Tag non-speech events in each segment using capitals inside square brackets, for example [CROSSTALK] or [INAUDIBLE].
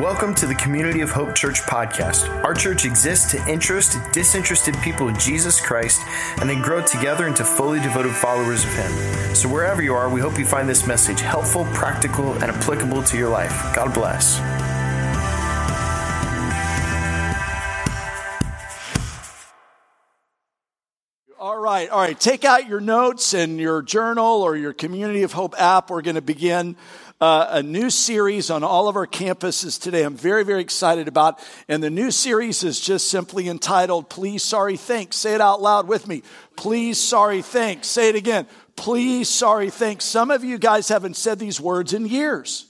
Welcome to the Community of Hope Church podcast. Our church exists to interest disinterested people in Jesus Christ and then grow together into fully devoted followers of Him. So, wherever you are, we hope you find this message helpful, practical, and applicable to your life. God bless. All right, all right. Take out your notes and your journal or your Community of Hope app. We're going to begin uh, a new series on all of our campuses today. I'm very, very excited about. And the new series is just simply entitled Please, Sorry, Thanks. Say it out loud with me. Please, sorry, thanks. Say it again. Please, sorry, thanks. Some of you guys haven't said these words in years.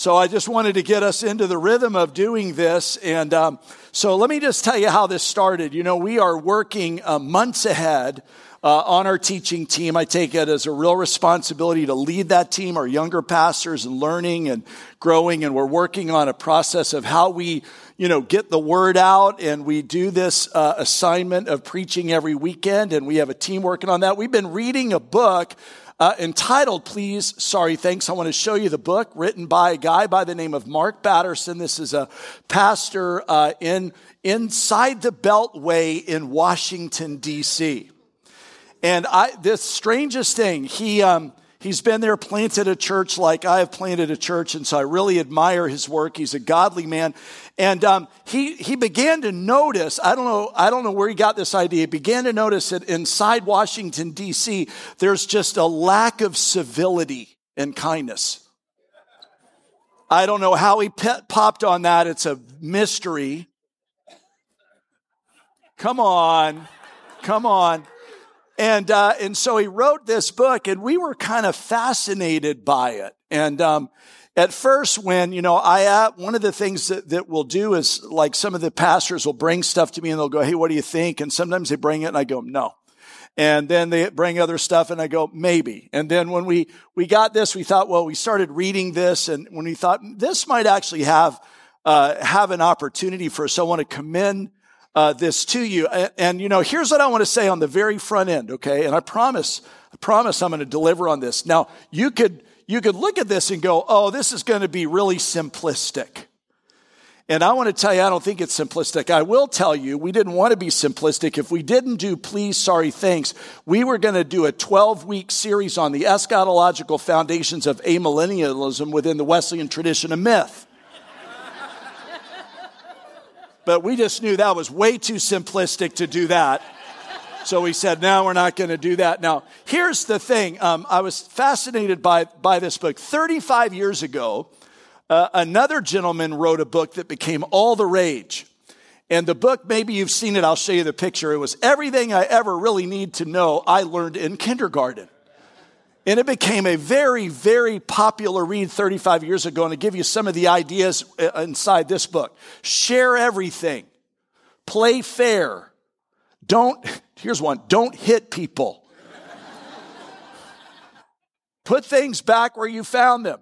So I just wanted to get us into the rhythm of doing this. And um, so let me just tell you how this started. You know, we are working uh, months ahead uh, on our teaching team. I take it as a real responsibility to lead that team, our younger pastors, and learning and growing. And we're working on a process of how we, you know, get the word out. And we do this uh, assignment of preaching every weekend. And we have a team working on that. We've been reading a book uh, entitled Please, Sorry, Thanks. I want to show you the book written by a guy by the name of Mark Batterson. This is a pastor uh, in inside the Beltway in Washington, D.C. And I, this strangest thing, he, um, he's been there, planted a church like I have planted a church. And so I really admire his work. He's a godly man. And, um, he, he began to notice, I don't know, I don't know where he got this idea. He began to notice that inside Washington, D.C., there's just a lack of civility and kindness. I don't know how he pe- popped on that. It's a mystery. Come on. Come on. And, uh, and so he wrote this book and we were kind of fascinated by it. And, um, at first when, you know, I, uh, one of the things that, that we'll do is like some of the pastors will bring stuff to me and they'll go, Hey, what do you think? And sometimes they bring it and I go, no. And then they bring other stuff and I go, maybe. And then when we, we got this, we thought, well, we started reading this and when we thought this might actually have, uh, have an opportunity for someone to commend uh, this to you. And, and, you know, here's what I want to say on the very front end, okay? And I promise, I promise I'm going to deliver on this. Now, you could, you could look at this and go, oh, this is going to be really simplistic. And I want to tell you, I don't think it's simplistic. I will tell you, we didn't want to be simplistic. If we didn't do please, sorry, thanks, we were going to do a 12 week series on the eschatological foundations of amillennialism within the Wesleyan tradition of myth. But we just knew that was way too simplistic to do that. So we said, no, we're not going to do that. Now, here's the thing. Um, I was fascinated by, by this book. 35 years ago, uh, another gentleman wrote a book that became all the rage. And the book, maybe you've seen it, I'll show you the picture. It was everything I ever really need to know I learned in kindergarten. And it became a very, very popular read 35 years ago. And to give you some of the ideas uh, inside this book share everything, play fair, don't, here's one, don't hit people. Put things back where you found them.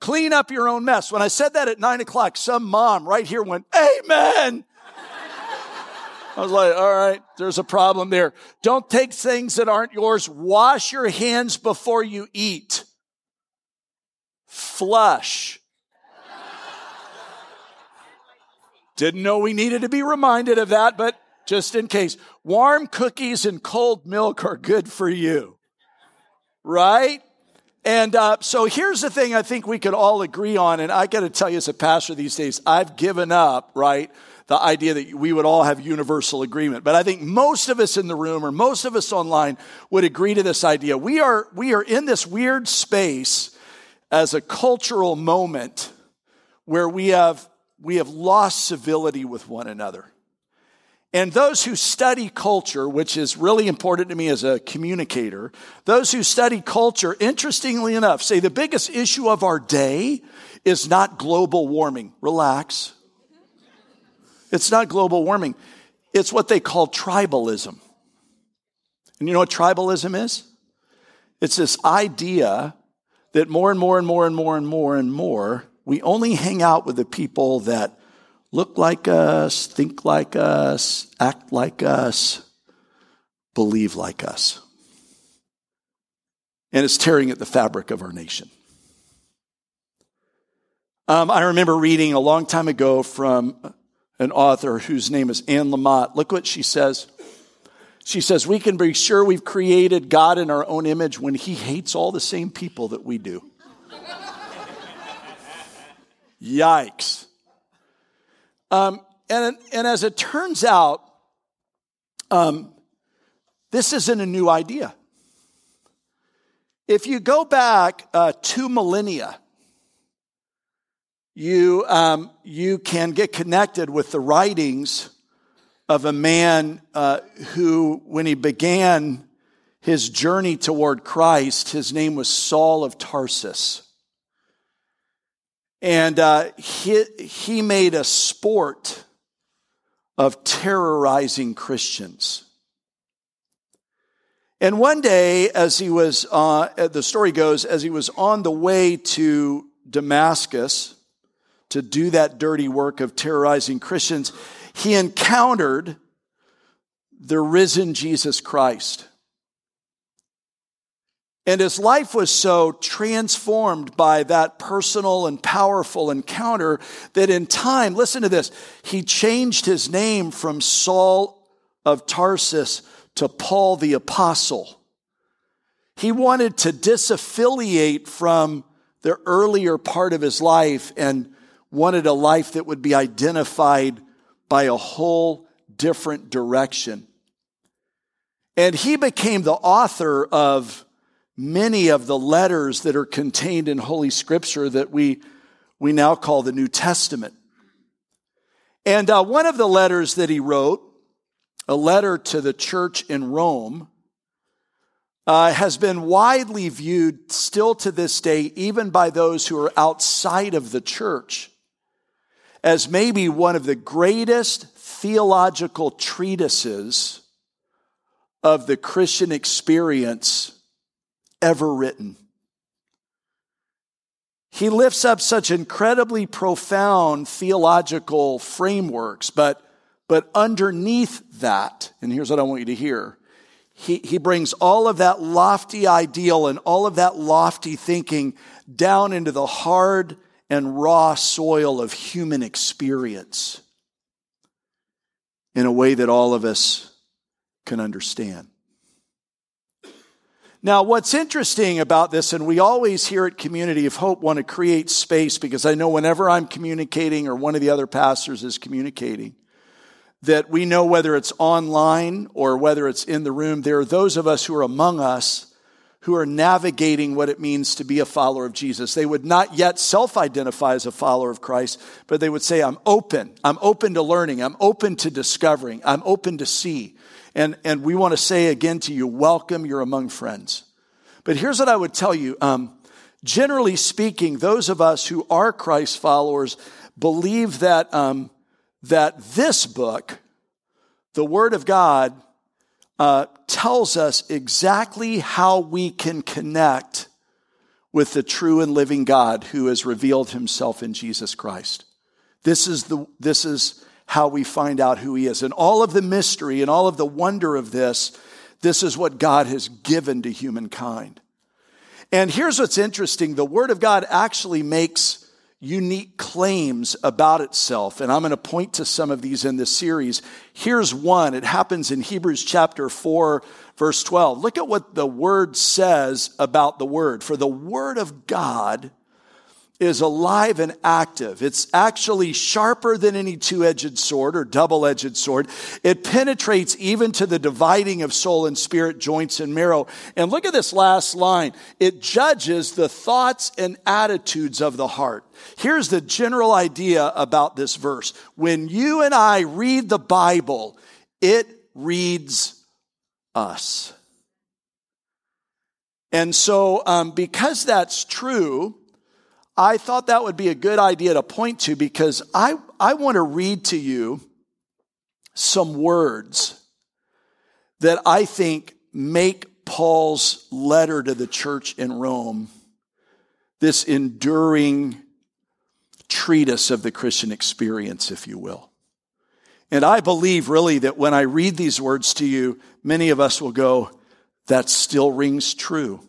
Clean up your own mess. When I said that at nine o'clock, some mom right here went, Amen. I was like, all right, there's a problem there. Don't take things that aren't yours. Wash your hands before you eat. Flush. Didn't know we needed to be reminded of that, but just in case. Warm cookies and cold milk are good for you. Right? And uh, so here's the thing I think we could all agree on, and I got to tell you as a pastor these days, I've given up, right, the idea that we would all have universal agreement. But I think most of us in the room or most of us online would agree to this idea. We are, we are in this weird space as a cultural moment where we have, we have lost civility with one another. And those who study culture, which is really important to me as a communicator, those who study culture, interestingly enough, say the biggest issue of our day is not global warming. Relax. It's not global warming. It's what they call tribalism. And you know what tribalism is? It's this idea that more and more and more and more and more and more, we only hang out with the people that look like us, think like us, act like us, believe like us. And it's tearing at the fabric of our nation. Um, I remember reading a long time ago from an author whose name is Anne Lamott. Look what she says. She says, We can be sure we've created God in our own image when he hates all the same people that we do. [LAUGHS] Yikes. Um, and, and as it turns out, um, this isn't a new idea. If you go back uh, two millennia, you, um, you can get connected with the writings of a man uh, who, when he began his journey toward Christ, his name was Saul of Tarsus. And uh, he, he made a sport of terrorizing Christians. And one day, as he was, uh, the story goes, as he was on the way to Damascus to do that dirty work of terrorizing Christians, he encountered the risen Jesus Christ. And his life was so transformed by that personal and powerful encounter that in time, listen to this, he changed his name from Saul of Tarsus to Paul the Apostle. He wanted to disaffiliate from the earlier part of his life and wanted a life that would be identified by a whole different direction. And he became the author of many of the letters that are contained in Holy Scripture that we, we now call the New Testament. And uh, one of the letters that he wrote, a letter to the church in Rome, uh, has been widely viewed still to this day, even by those who are outside of the church, as maybe one of the greatest theological treatises of the Christian experience ever written. He lifts up such incredibly profound theological frameworks, but, but underneath that, and here's what I want you to hear, he, he brings all of that lofty ideal and all of that lofty thinking down into the hard and raw soil of human experience in a way that all of us can understand. Now, what's interesting about this, and we always here at Community of Hope want to create space because I know whenever I'm communicating or one of the other pastors is communicating, that we know whether it's online or whether it's in the room, there are those of us who are among us who are navigating what it means to be a follower of Jesus. They would not yet self identify as a follower of Christ, but they would say, I'm open. I'm open to learning. I'm open to discovering. I'm open to see. And, and we want to say again to you, welcome, you're among friends. But here's what I would tell you. Um, generally speaking, those of us who are Christ followers believe that, um, that this book, the Word of God, uh, tells us exactly how we can connect with the true and living God who has revealed himself in Jesus Christ. This is, the, this is how we find out who he is. And all of the mystery and all of the wonder of this, this is what God has given to humankind. And here's what's interesting the Word of God actually makes unique claims about itself. And I'm going to point to some of these in this series. Here's one. It happens in Hebrews chapter 4, verse 12. Look at what the Word says about the Word. For the Word of God is alive and active. It's actually sharper than any two edged sword or double edged sword. It penetrates even to the dividing of soul and spirit, joints and marrow. And look at this last line. It judges the thoughts and attitudes of the heart. Here's the general idea about this verse. When you and I read the Bible, it reads us. And so, um, because that's true, I thought that would be a good idea to point to because I, I want to read to you some words that I think make Paul's letter to the church in Rome this enduring treatise of the Christian experience, if you will. And I believe really that when I read these words to you, many of us will go, that still rings true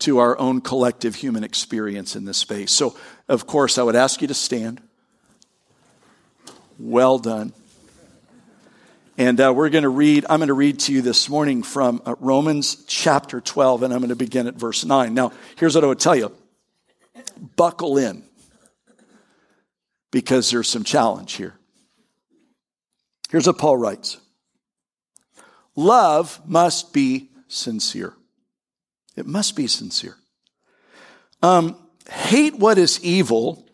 to our own collective human experience in this space. So, of course, I would ask you to stand. Well done. And uh, we're going to read, I'm going to read to you this morning from uh, Romans chapter 12, and I'm going to begin at verse 9. Now, here's what I would tell you buckle in because there's some challenge here. Here's what Paul writes Love must be sincere. It must be sincere. Um, hate what is evil,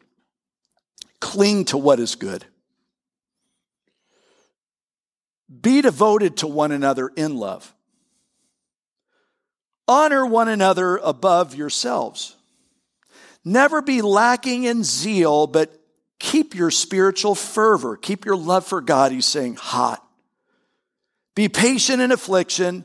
cling to what is good. Be devoted to one another in love. Honor one another above yourselves. Never be lacking in zeal, but keep your spiritual fervor, keep your love for God, he's saying, hot. Be patient in affliction,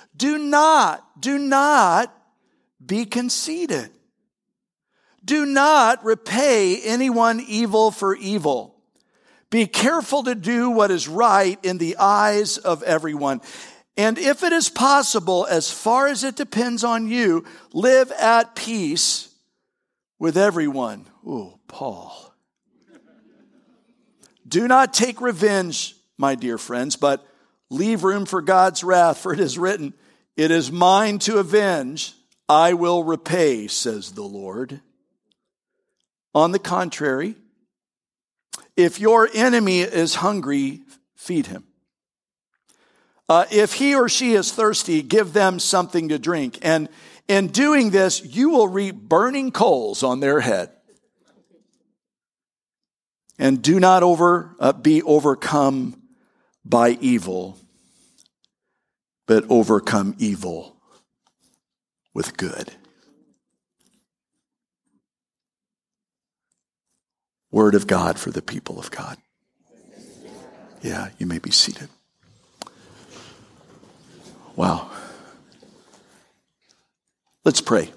Do not, do not be conceited. Do not repay anyone evil for evil. Be careful to do what is right in the eyes of everyone. And if it is possible, as far as it depends on you, live at peace with everyone. Oh, Paul. Do not take revenge, my dear friends, but leave room for God's wrath, for it is written, It is mine to avenge, I will repay, says the Lord. On the contrary, if your enemy is hungry, feed him. Uh, if he or she is thirsty, give them something to drink. And in doing this, you will reap burning coals on their head and do not over, uh, be overcome by evil, but overcome evil with good. Word of God for the people of God. Yeah, you may be seated. Wow. Let's pray.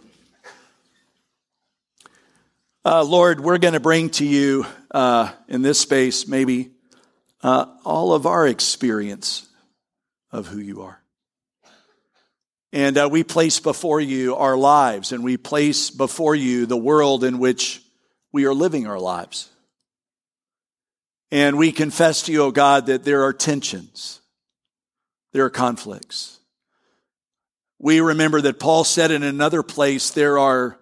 Uh, Lord, we're going to bring to you uh, in this space maybe uh, all of our experience of who you are. And uh, we place before you our lives, and we place before you the world in which we are living our lives. And we confess to you, O oh God, that there are tensions, there are conflicts. We remember that Paul said in another place there are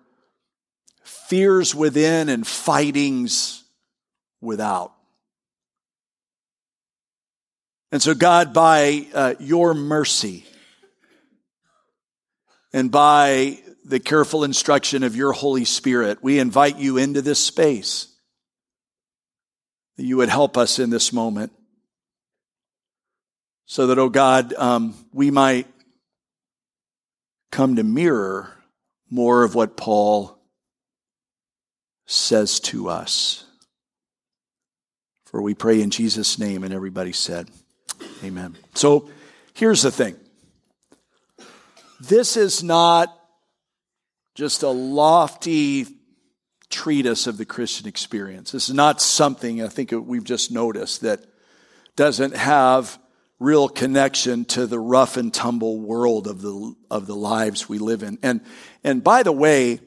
fears within and fightings without. And so, God, by uh, your mercy and by the careful instruction of your Holy Spirit, we invite you into this space that you would help us in this moment so that, oh God, um, we might come to mirror more of what Paul says to us. For we pray in Jesus' name, and everybody said, Amen. So here's the thing this is not just a lofty treatise of the Christian experience. This is not something I think we've just noticed that doesn't have real connection to the rough and tumble world of the, of the lives we live in. And, and by the way,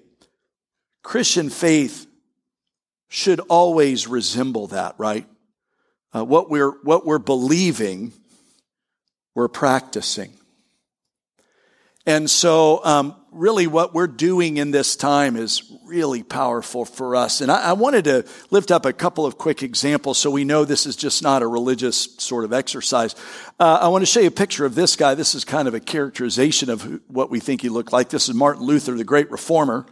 Christian faith should always resemble that, right? Uh, what we're, what we're believing, we're practicing. And so, um, really, what we're doing in this time is really powerful for us. And I, I, wanted to lift up a couple of quick examples so we know this is just not a religious sort of exercise. Uh, I want to show you a picture of this guy. This is kind of a characterization of who, what we think he looked like. This is Martin Luther, the great reformer.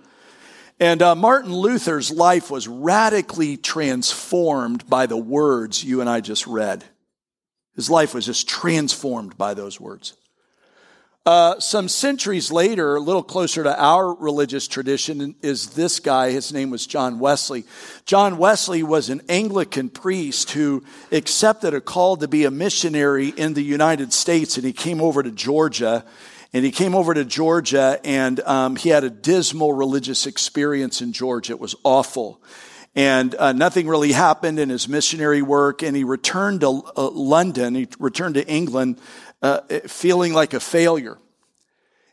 And uh, Martin Luther's life was radically transformed by the words you and I just read. His life was just transformed by those words. Uh, some centuries later, a little closer to our religious tradition, is this guy. His name was John Wesley. John Wesley was an Anglican priest who accepted a call to be a missionary in the United States, and he came over to Georgia. And he came over to Georgia, and um, he had a dismal religious experience in Georgia. It was awful. And uh, nothing really happened in his missionary work, and he returned to uh, London, he returned to England uh, feeling like a failure.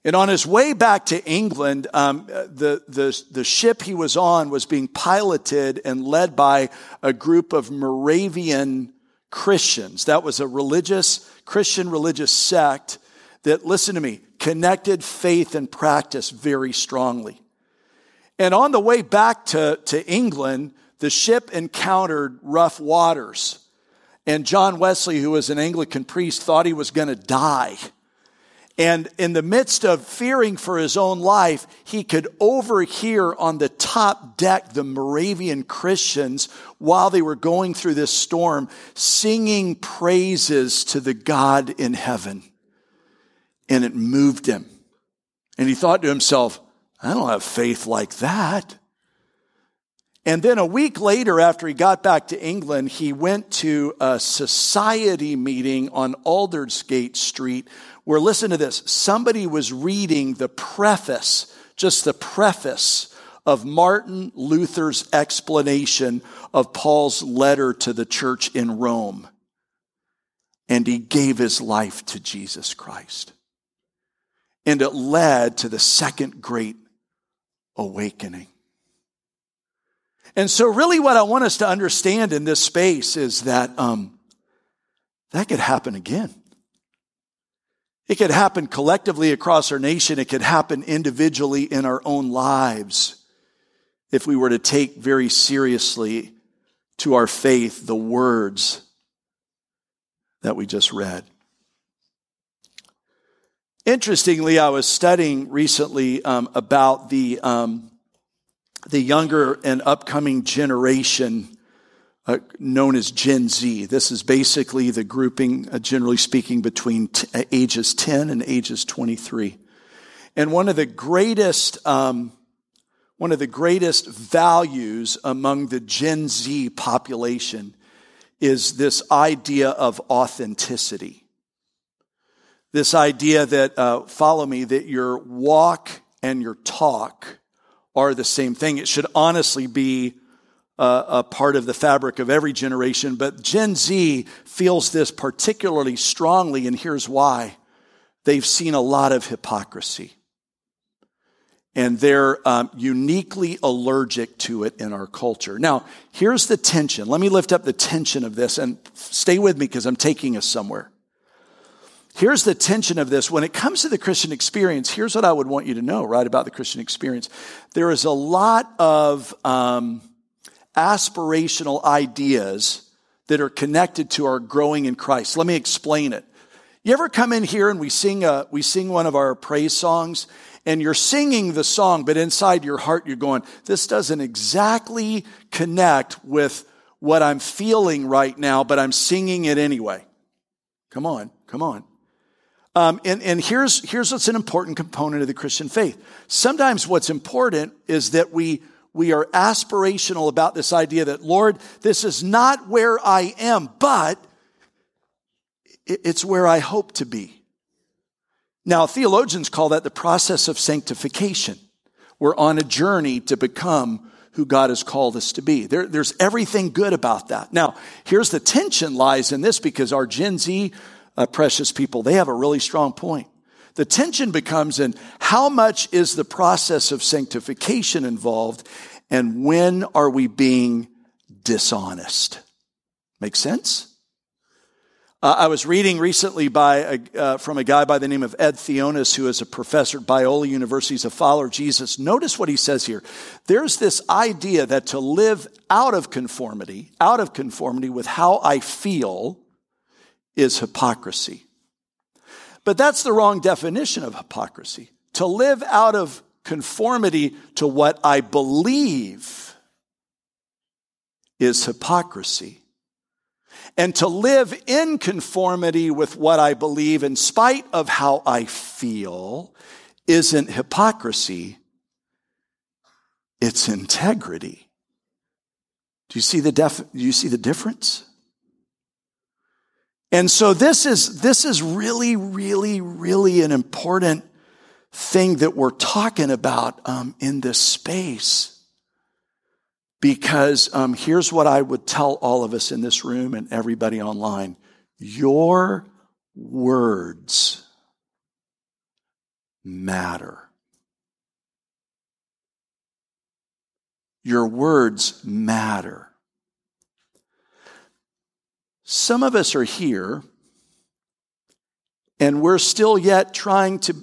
And on his way back to England, um, the, the, the ship he was on was being piloted and led by a group of Moravian Christians. That was a religious, Christian religious sect that, listen to me, connected faith and practice very strongly. And on the way back to, to England, the ship encountered rough waters. And John Wesley, who was an Anglican priest, thought he was going to die. And in the midst of fearing for his own life, he could overhear on the top deck the Moravian Christians while they were going through this storm singing praises to the God in heaven. And it moved him. And he thought to himself, I don't have faith like that. And then a week later, after he got back to England, he went to a society meeting on Aldersgate Street where, listen to this, somebody was reading the preface, just the preface of Martin Luther's explanation of Paul's letter to the church in Rome. And he gave his life to Jesus Christ. And it led to the second great awakening. And so, really, what I want us to understand in this space is that um, that could happen again. It could happen collectively across our nation. It could happen individually in our own lives if we were to take very seriously to our faith the words that we just read. Interestingly, I was studying recently um, about the um, the younger and upcoming generation uh, known as Gen Z. This is basically the grouping, uh, generally speaking, between t- uh, ages 10 and ages 23. And one of the greatest, um, one of the greatest values among the Gen Z population is this idea of authenticity. This idea that, uh, follow me, that your walk and your talk are the same thing. It should honestly be a, a part of the fabric of every generation, but Gen Z feels this particularly strongly, and here's why. They've seen a lot of hypocrisy. And they're um, uniquely allergic to it in our culture. Now, here's the tension. Let me lift up the tension of this and stay with me because I'm taking us somewhere. Here's the tension of this. When it comes to the Christian experience, here's what I would want you to know, right, about the Christian experience. There is a lot of um, aspirational ideas that are connected to our growing in Christ. Let me explain it. You ever come in here and we sing, a, we sing one of our praise songs and you're singing the song, but inside your heart you're going, this doesn't exactly connect with what I'm feeling right now, but I'm singing it anyway. Come on, come on. Um, and, and here's, here's what's an important component of the Christian faith. Sometimes what's important is that we, we are aspirational about this idea that, Lord, this is not where I am, but it's where I hope to be. Now, theologians call that the process of sanctification. We're on a journey to become who God has called us to be. There, there's everything good about that. Now, here's the tension lies in this because our Gen Z uh, precious people, they have a really strong point. The tension becomes in how much is the process of sanctification involved and when are we being dishonest? Make sense? Uh, I was reading recently by a, uh, from a guy by the name of Ed Theonis, who is a professor at Biola University, he's a follower of Jesus. Notice what he says here. There's this idea that to live out of conformity, out of conformity with how I feel, is hypocrisy. But that's the wrong definition of hypocrisy. To live out of conformity to what I believe is hypocrisy. And to live in conformity with what I believe in spite of how I feel isn't hypocrisy. It's integrity. Do you see the def- do you see the difference? And so this is, this is really, really, really an important thing that we're talking about um, in this space. Because um, here's what I would tell all of us in this room and everybody online your words matter. Your words matter. Some of us are here and we're still yet trying to,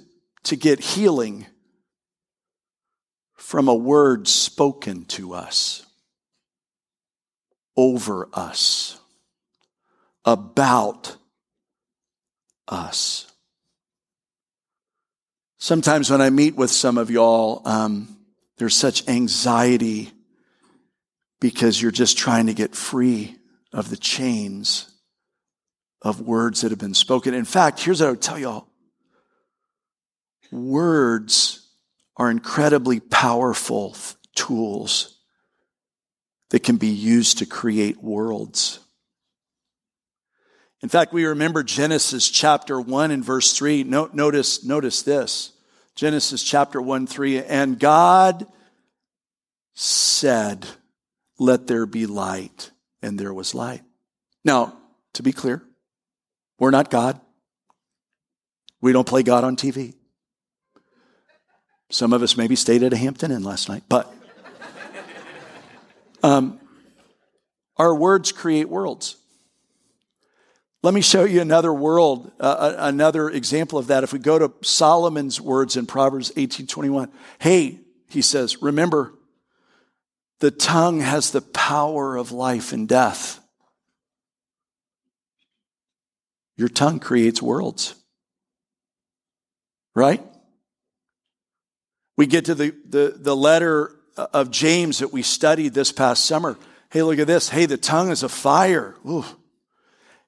to get healing from a word spoken to us, over us, about us. Sometimes when I meet with some of y'all, um, there's such anxiety because you're just trying to get free of the chains of words that have been spoken. In fact, here's what I would tell y'all words are incredibly powerful tools that can be used to create worlds. In fact, we remember Genesis chapter 1 and verse 3. notice, notice this. Genesis chapter 1, 3. And God said, Let there be light and there was light. Now, to be clear, we're not God. We don't play God on TV. Some of us maybe stayed at a Hampton Inn last night, but [LAUGHS] um, our words create worlds. Let me show you another world, uh, uh another example of that. If we go to Solomon's words in Proverbs 18:21, hey, he says, remember, the tongue has the power of life and death. Your tongue creates worlds. Right? We get to the, the, the letter of James that we studied this past summer. Hey, look at this. Hey, the tongue is a fire. Ooh.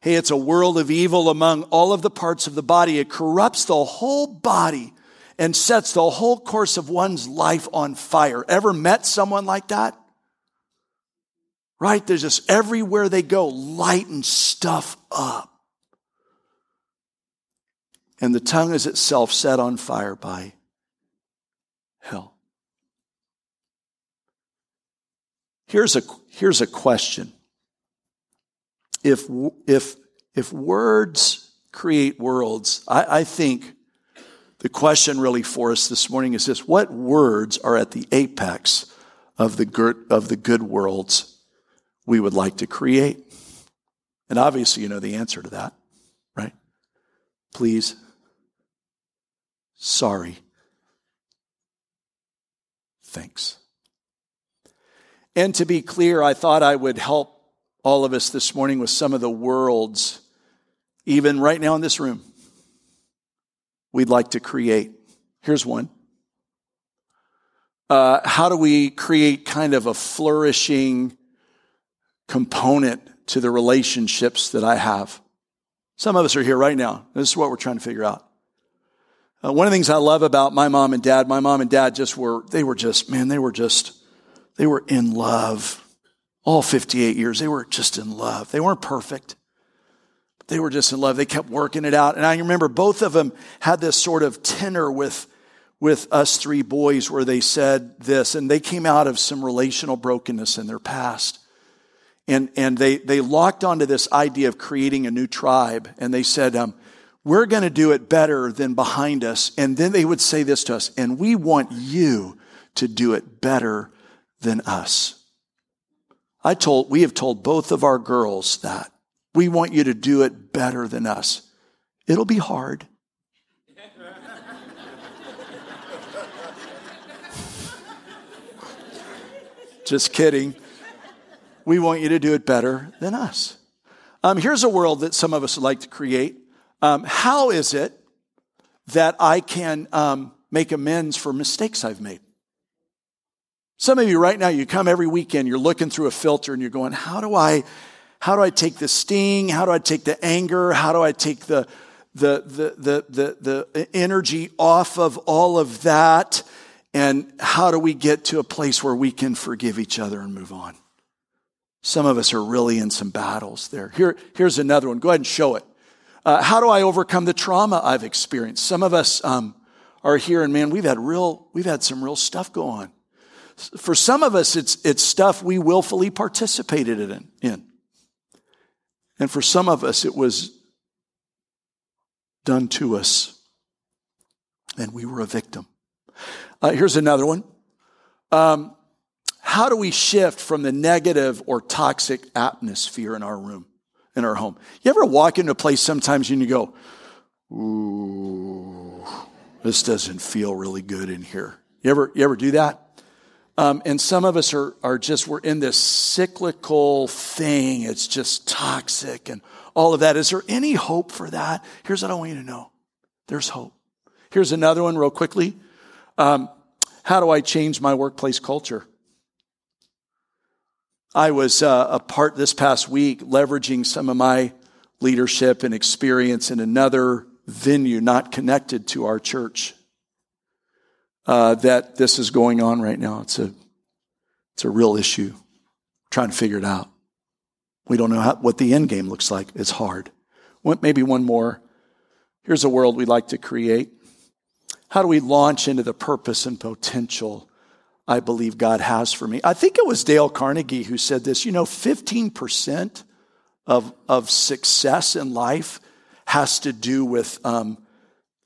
Hey, it's a world of evil among all of the parts of the body. It corrupts the whole body and sets the whole course of one's life on fire. Ever met someone like that? Right? There's just everywhere they go, lighten stuff up. And the tongue is itself set on fire by hell. Here's a, here's a question. If, if, if words create worlds, I, I think the question really for us this morning is this what words are at the apex of the good, of the good worlds we would like to create? And obviously, you know the answer to that, right? Please. Sorry. Thanks. And to be clear, I thought I would help all of us this morning with some of the worlds, even right now in this room, we'd like to create. Here's one. Uh, how do we create kind of a flourishing, component to the relationships that I have. Some of us are here right now. This is what we're trying to figure out. Uh, one of the things I love about my mom and dad, my mom and dad just were, they were just, man, they were just, they were in love. All 58 years, they were just in love. They weren't perfect. They were just in love. They kept working it out. And I remember both of them had this sort of tenor with, with us three boys where they said this, and they came out of some relational brokenness in their past and, and they, they locked onto this idea of creating a new tribe. And they said, um, we're going to do it better than behind us. And then they would say this to us, and we want you to do it better than us. I told, we have told both of our girls that. We want you to do it better than us. It'll be hard. Just kidding. We want you to do it better than us. Um, here's a world that some of us like to create. Um, how is it that I can um, make amends for mistakes I've made? Some of you right now, you come every weekend, you're looking through a filter and you're going, how do I, How do I take the sting? How do I take the anger? How do I take the, the, the, the, the, the energy off of all of that? And how do we get to a place where we can forgive each other and move on? Some of us are really in some battles there. Here, here's another one. Go ahead and show it. Uh, how do I overcome the trauma I've experienced? Some of us um, are here, and man, we've had real, we've had some real stuff go on. For some of us, it's it's stuff we willfully participated in. in. And for some of us, it was done to us, and we were a victim. Uh, here's another one. Um, how do we shift from the negative or toxic atmosphere in our room, in our home? You ever walk into a place sometimes and you go, ooh, this doesn't feel really good in here. You ever, you ever do that? Um, and some of us are, are just, we're in this cyclical thing. It's just toxic and all of that. Is there any hope for that? Here's what I want you to know there's hope. Here's another one, real quickly. Um, how do I change my workplace culture? I was uh, a part this past week leveraging some of my leadership and experience in another venue not connected to our church uh, that this is going on right now. It's a, it's a real issue. trying to figure it out. We don't know how, what the end game looks like. It's hard. Maybe one more. Here's a world we'd like to create. How do we launch into the purpose and potential I believe God has for me? I think it was Dale Carnegie who said this. You know, 15% of, of success in life has to do with um,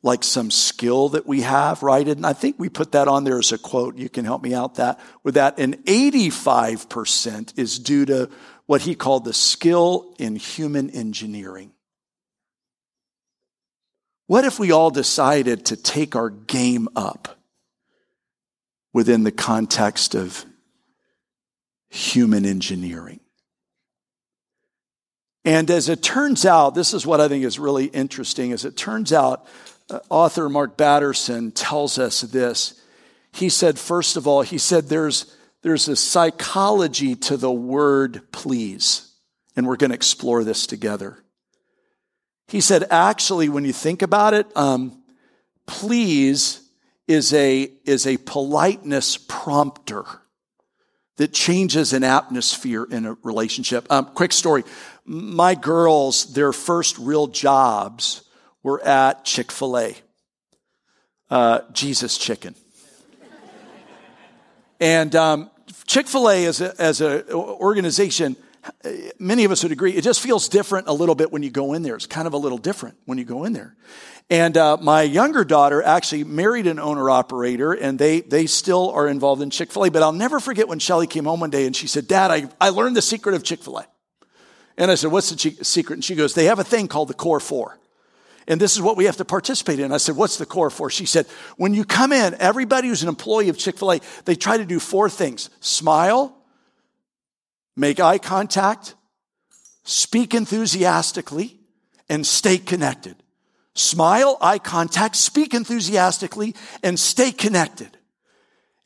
like some skill that we have, right? And I think we put that on there as a quote. You can help me out that with that. And 85% is due to what he called the skill in human engineering. What if we all decided to take our game up within the context of human engineering? And as it turns out, this is what I think is really interesting. As it turns out, author Mark Batterson tells us this. He said, first of all, he said there's, there's a psychology to the word please. And we're going to explore this together. He said, actually, when you think about it, um, please is a, is a politeness prompter that changes an atmosphere in a relationship. Um, quick story. My girls, their first real jobs were at Chick fil A, uh, Jesus Chicken. and um, Chick fil A as an as organization, many of us would agree, it just feels different a little bit when you go in there. It's kind of a little different when you go in there. And uh, my younger daughter actually married an owner operator, and they they still are involved in Chick Fil A. But I'll never forget when Shelly came home one day and she said, "Dad, I I learned the secret of Chick Fil A." And I said, "What's the secret?" And she goes, "They have a thing called the Core Four. And this is what we have to participate in. I said, What's the core four? She said, When you come in, everybody who's an employee of Chick fil A, they try to do four things smile, make eye contact, speak enthusiastically, and stay connected. Smile, eye contact, speak enthusiastically, and stay connected.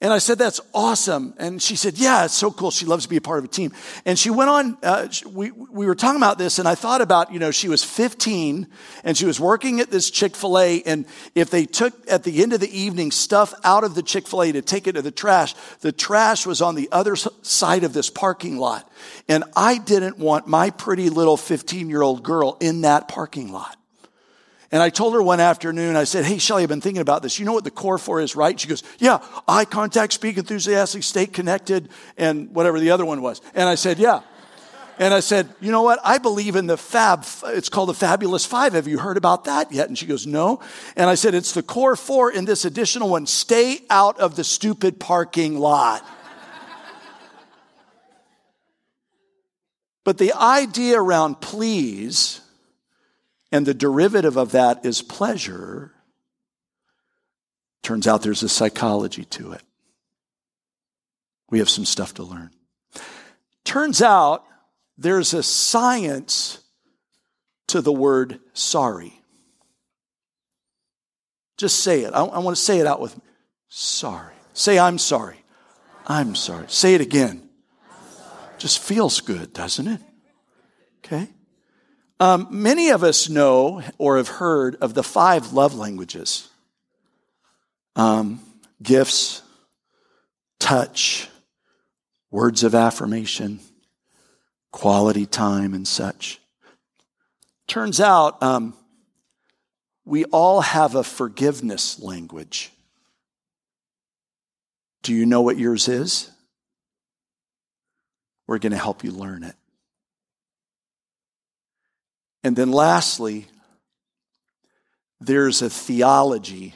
And I said, that's awesome. And she said, yeah, it's so cool. She loves to be a part of a team. And she went on, uh, we, we were talking about this and I thought about, you know, she was 15 and she was working at this Chick-fil-A. And if they took at the end of the evening stuff out of the Chick-fil-A to take it to the trash, the trash was on the other side of this parking lot. And I didn't want my pretty little 15 year old girl in that parking lot. And I told her one afternoon, I said, Hey, Shelly, I've been thinking about this. You know what the core four is, right? She goes, Yeah, eye contact, speak enthusiastically, stay connected, and whatever the other one was. And I said, Yeah. And I said, You know what? I believe in the fab, it's called the Fabulous Five. Have you heard about that yet? And she goes, No. And I said, It's the core four in this additional one stay out of the stupid parking lot. but the idea around please, and the derivative of that is pleasure, turns out there's a psychology to it. We have some stuff to learn. Turns out there's a science to the word sorry. Just say it. I, I want to say it out with me. Sorry. Say, I'm sorry. I'm sorry. Say it again. Just feels good, doesn't it? Okay? Um, many of us know or have heard of the five love languages um, gifts, touch, words of affirmation, quality time, and such. Turns out um, we all have a forgiveness language. Do you know what yours is? We're going to help you learn it. And then lastly, there's a theology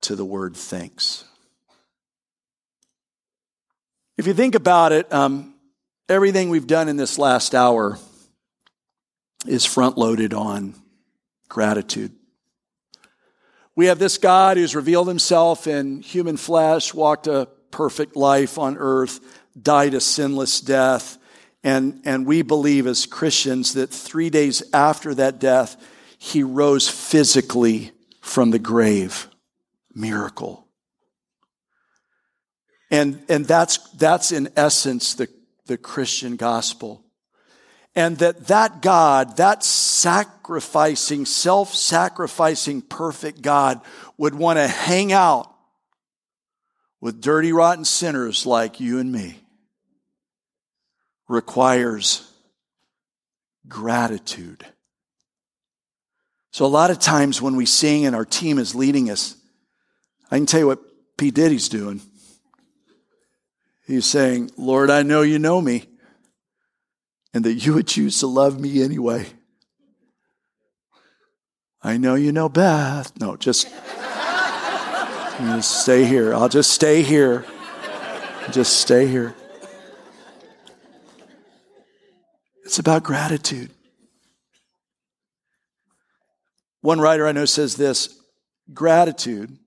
to the word thanks. If you think about it, um, everything we've done in this last hour is front loaded on gratitude. We have this God who's revealed himself in human flesh, walked a perfect life on earth, died a sinless death, and, and we believe as Christians that three days after that death, he rose physically from the grave. Miracle. And, and that's, that's in essence the, the Christian gospel. And that that God, that sacrificing, self-sacrificing, perfect God would want to hang out with dirty, rotten sinners like you and me requires gratitude. So, a lot of times when we sing and our team is leading us, I can tell you what P. Diddy's doing. He's saying, Lord, I know you know me, and that you would choose to love me anyway. I know you know Beth. No, just, [LAUGHS] just stay here. I'll just stay here. Just stay here. It's about gratitude. One writer I know says this gratitude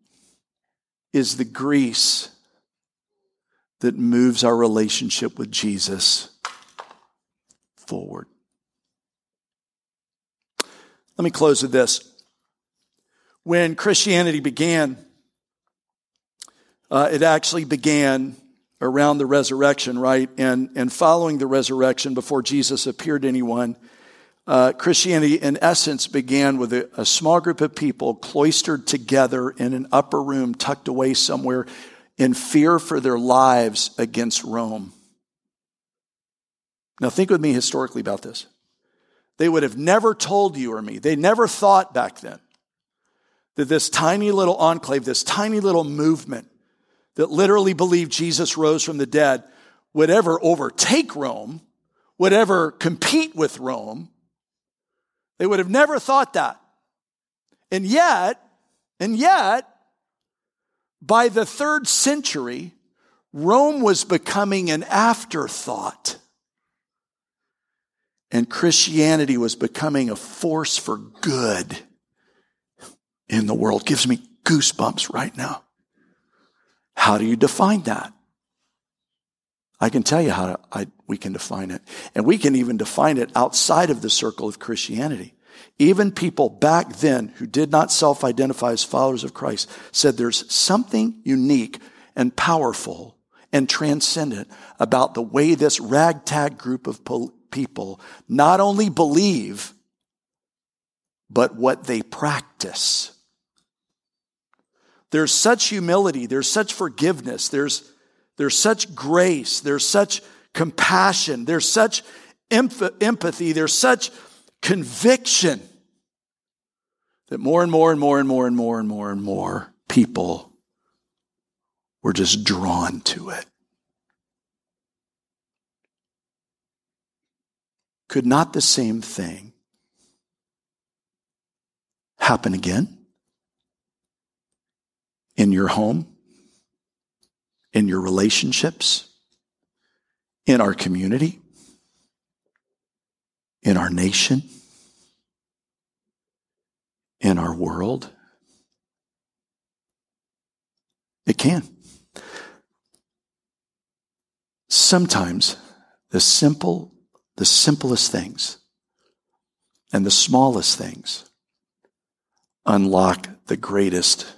is the grease that moves our relationship with Jesus forward. Let me close with this. When Christianity began, uh, it actually began around the resurrection, right? And, and following the resurrection, before Jesus appeared to anyone, uh, Christianity, in essence, began with a, a small group of people cloistered together in an upper room, tucked away somewhere, in fear for their lives against Rome. Now, think with me historically about this. They would have never told you or me, they never thought back then that this tiny little enclave, this tiny little movement, that literally believed Jesus rose from the dead would ever overtake Rome, would ever compete with Rome. They would have never thought that. And yet, and yet, by the third century, Rome was becoming an afterthought. And Christianity was becoming a force for good in the world. Gives me goosebumps right now. How do you define that? I can tell you how to, I, we can define it. And we can even define it outside of the circle of Christianity. Even people back then who did not self identify as followers of Christ said there's something unique and powerful and transcendent about the way this ragtag group of people not only believe, but what they practice. There's such humility, there's such forgiveness, there's, there's such grace, there's such compassion, there's such empathy, there's such conviction that more and more and more and more and more and more and more people were just drawn to it. Could not the same thing happen again? In your home, in your relationships, in our community, in our nation, in our world. It can. Sometimes the simple, the simplest things and the smallest things unlock the greatest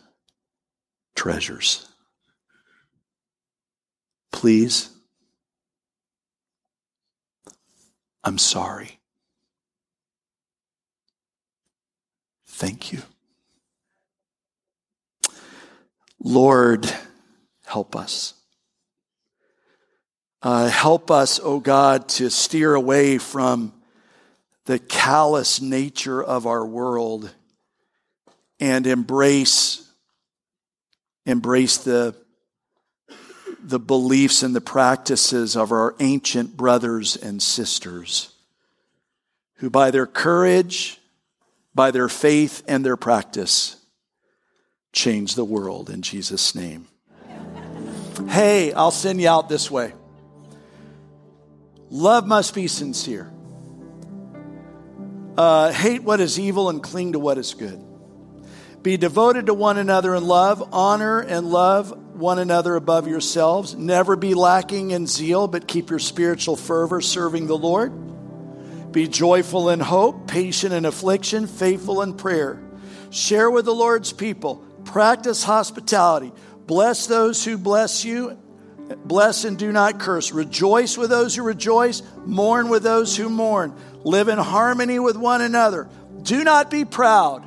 treasures. Please I'm sorry. Thank you. Lord, help us. Uh, help us, O oh God, to steer away from the callous nature of our world and embrace embrace the the beliefs and the practices of our ancient brothers and sisters who by their courage by their faith and their practice change the world in Jesus name. Hey, I'll send you out this way. Love must be sincere. Uh, hate what is evil and cling to what is good. Be devoted to one another in love, honor and love one another above yourselves. Never be lacking in zeal, but keep your spiritual fervor serving the Lord. Be joyful in hope, patient in affliction, faithful in prayer. Share with the Lord's people. Practice hospitality. Bless those who bless you. Bless and do not curse. Rejoice with those who rejoice. Mourn with those who mourn. Live in harmony with one another. Do not be proud,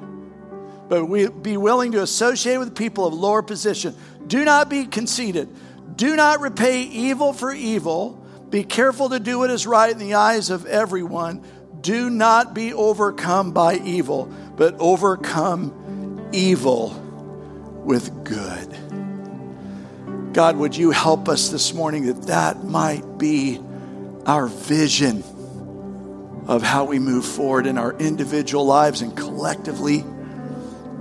but be willing to associate with people of lower position. Do not be conceited. Do not repay evil for evil be careful to do what is right in the eyes of everyone. Do not be overcome by evil, but overcome evil with good. God, would you help us this morning that that might be our vision of how we move forward in our individual lives and collectively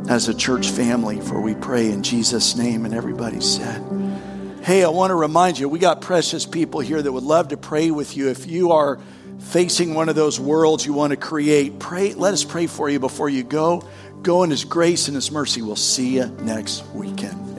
as a church family, for we pray in Jesus' name. And everybody said, Hey, I want to remind you, we got precious people here that would love to pray with you. If you are facing one of those worlds you want to create, pray. Let us pray for you before you go. Go in His grace and His mercy. We'll see you next weekend.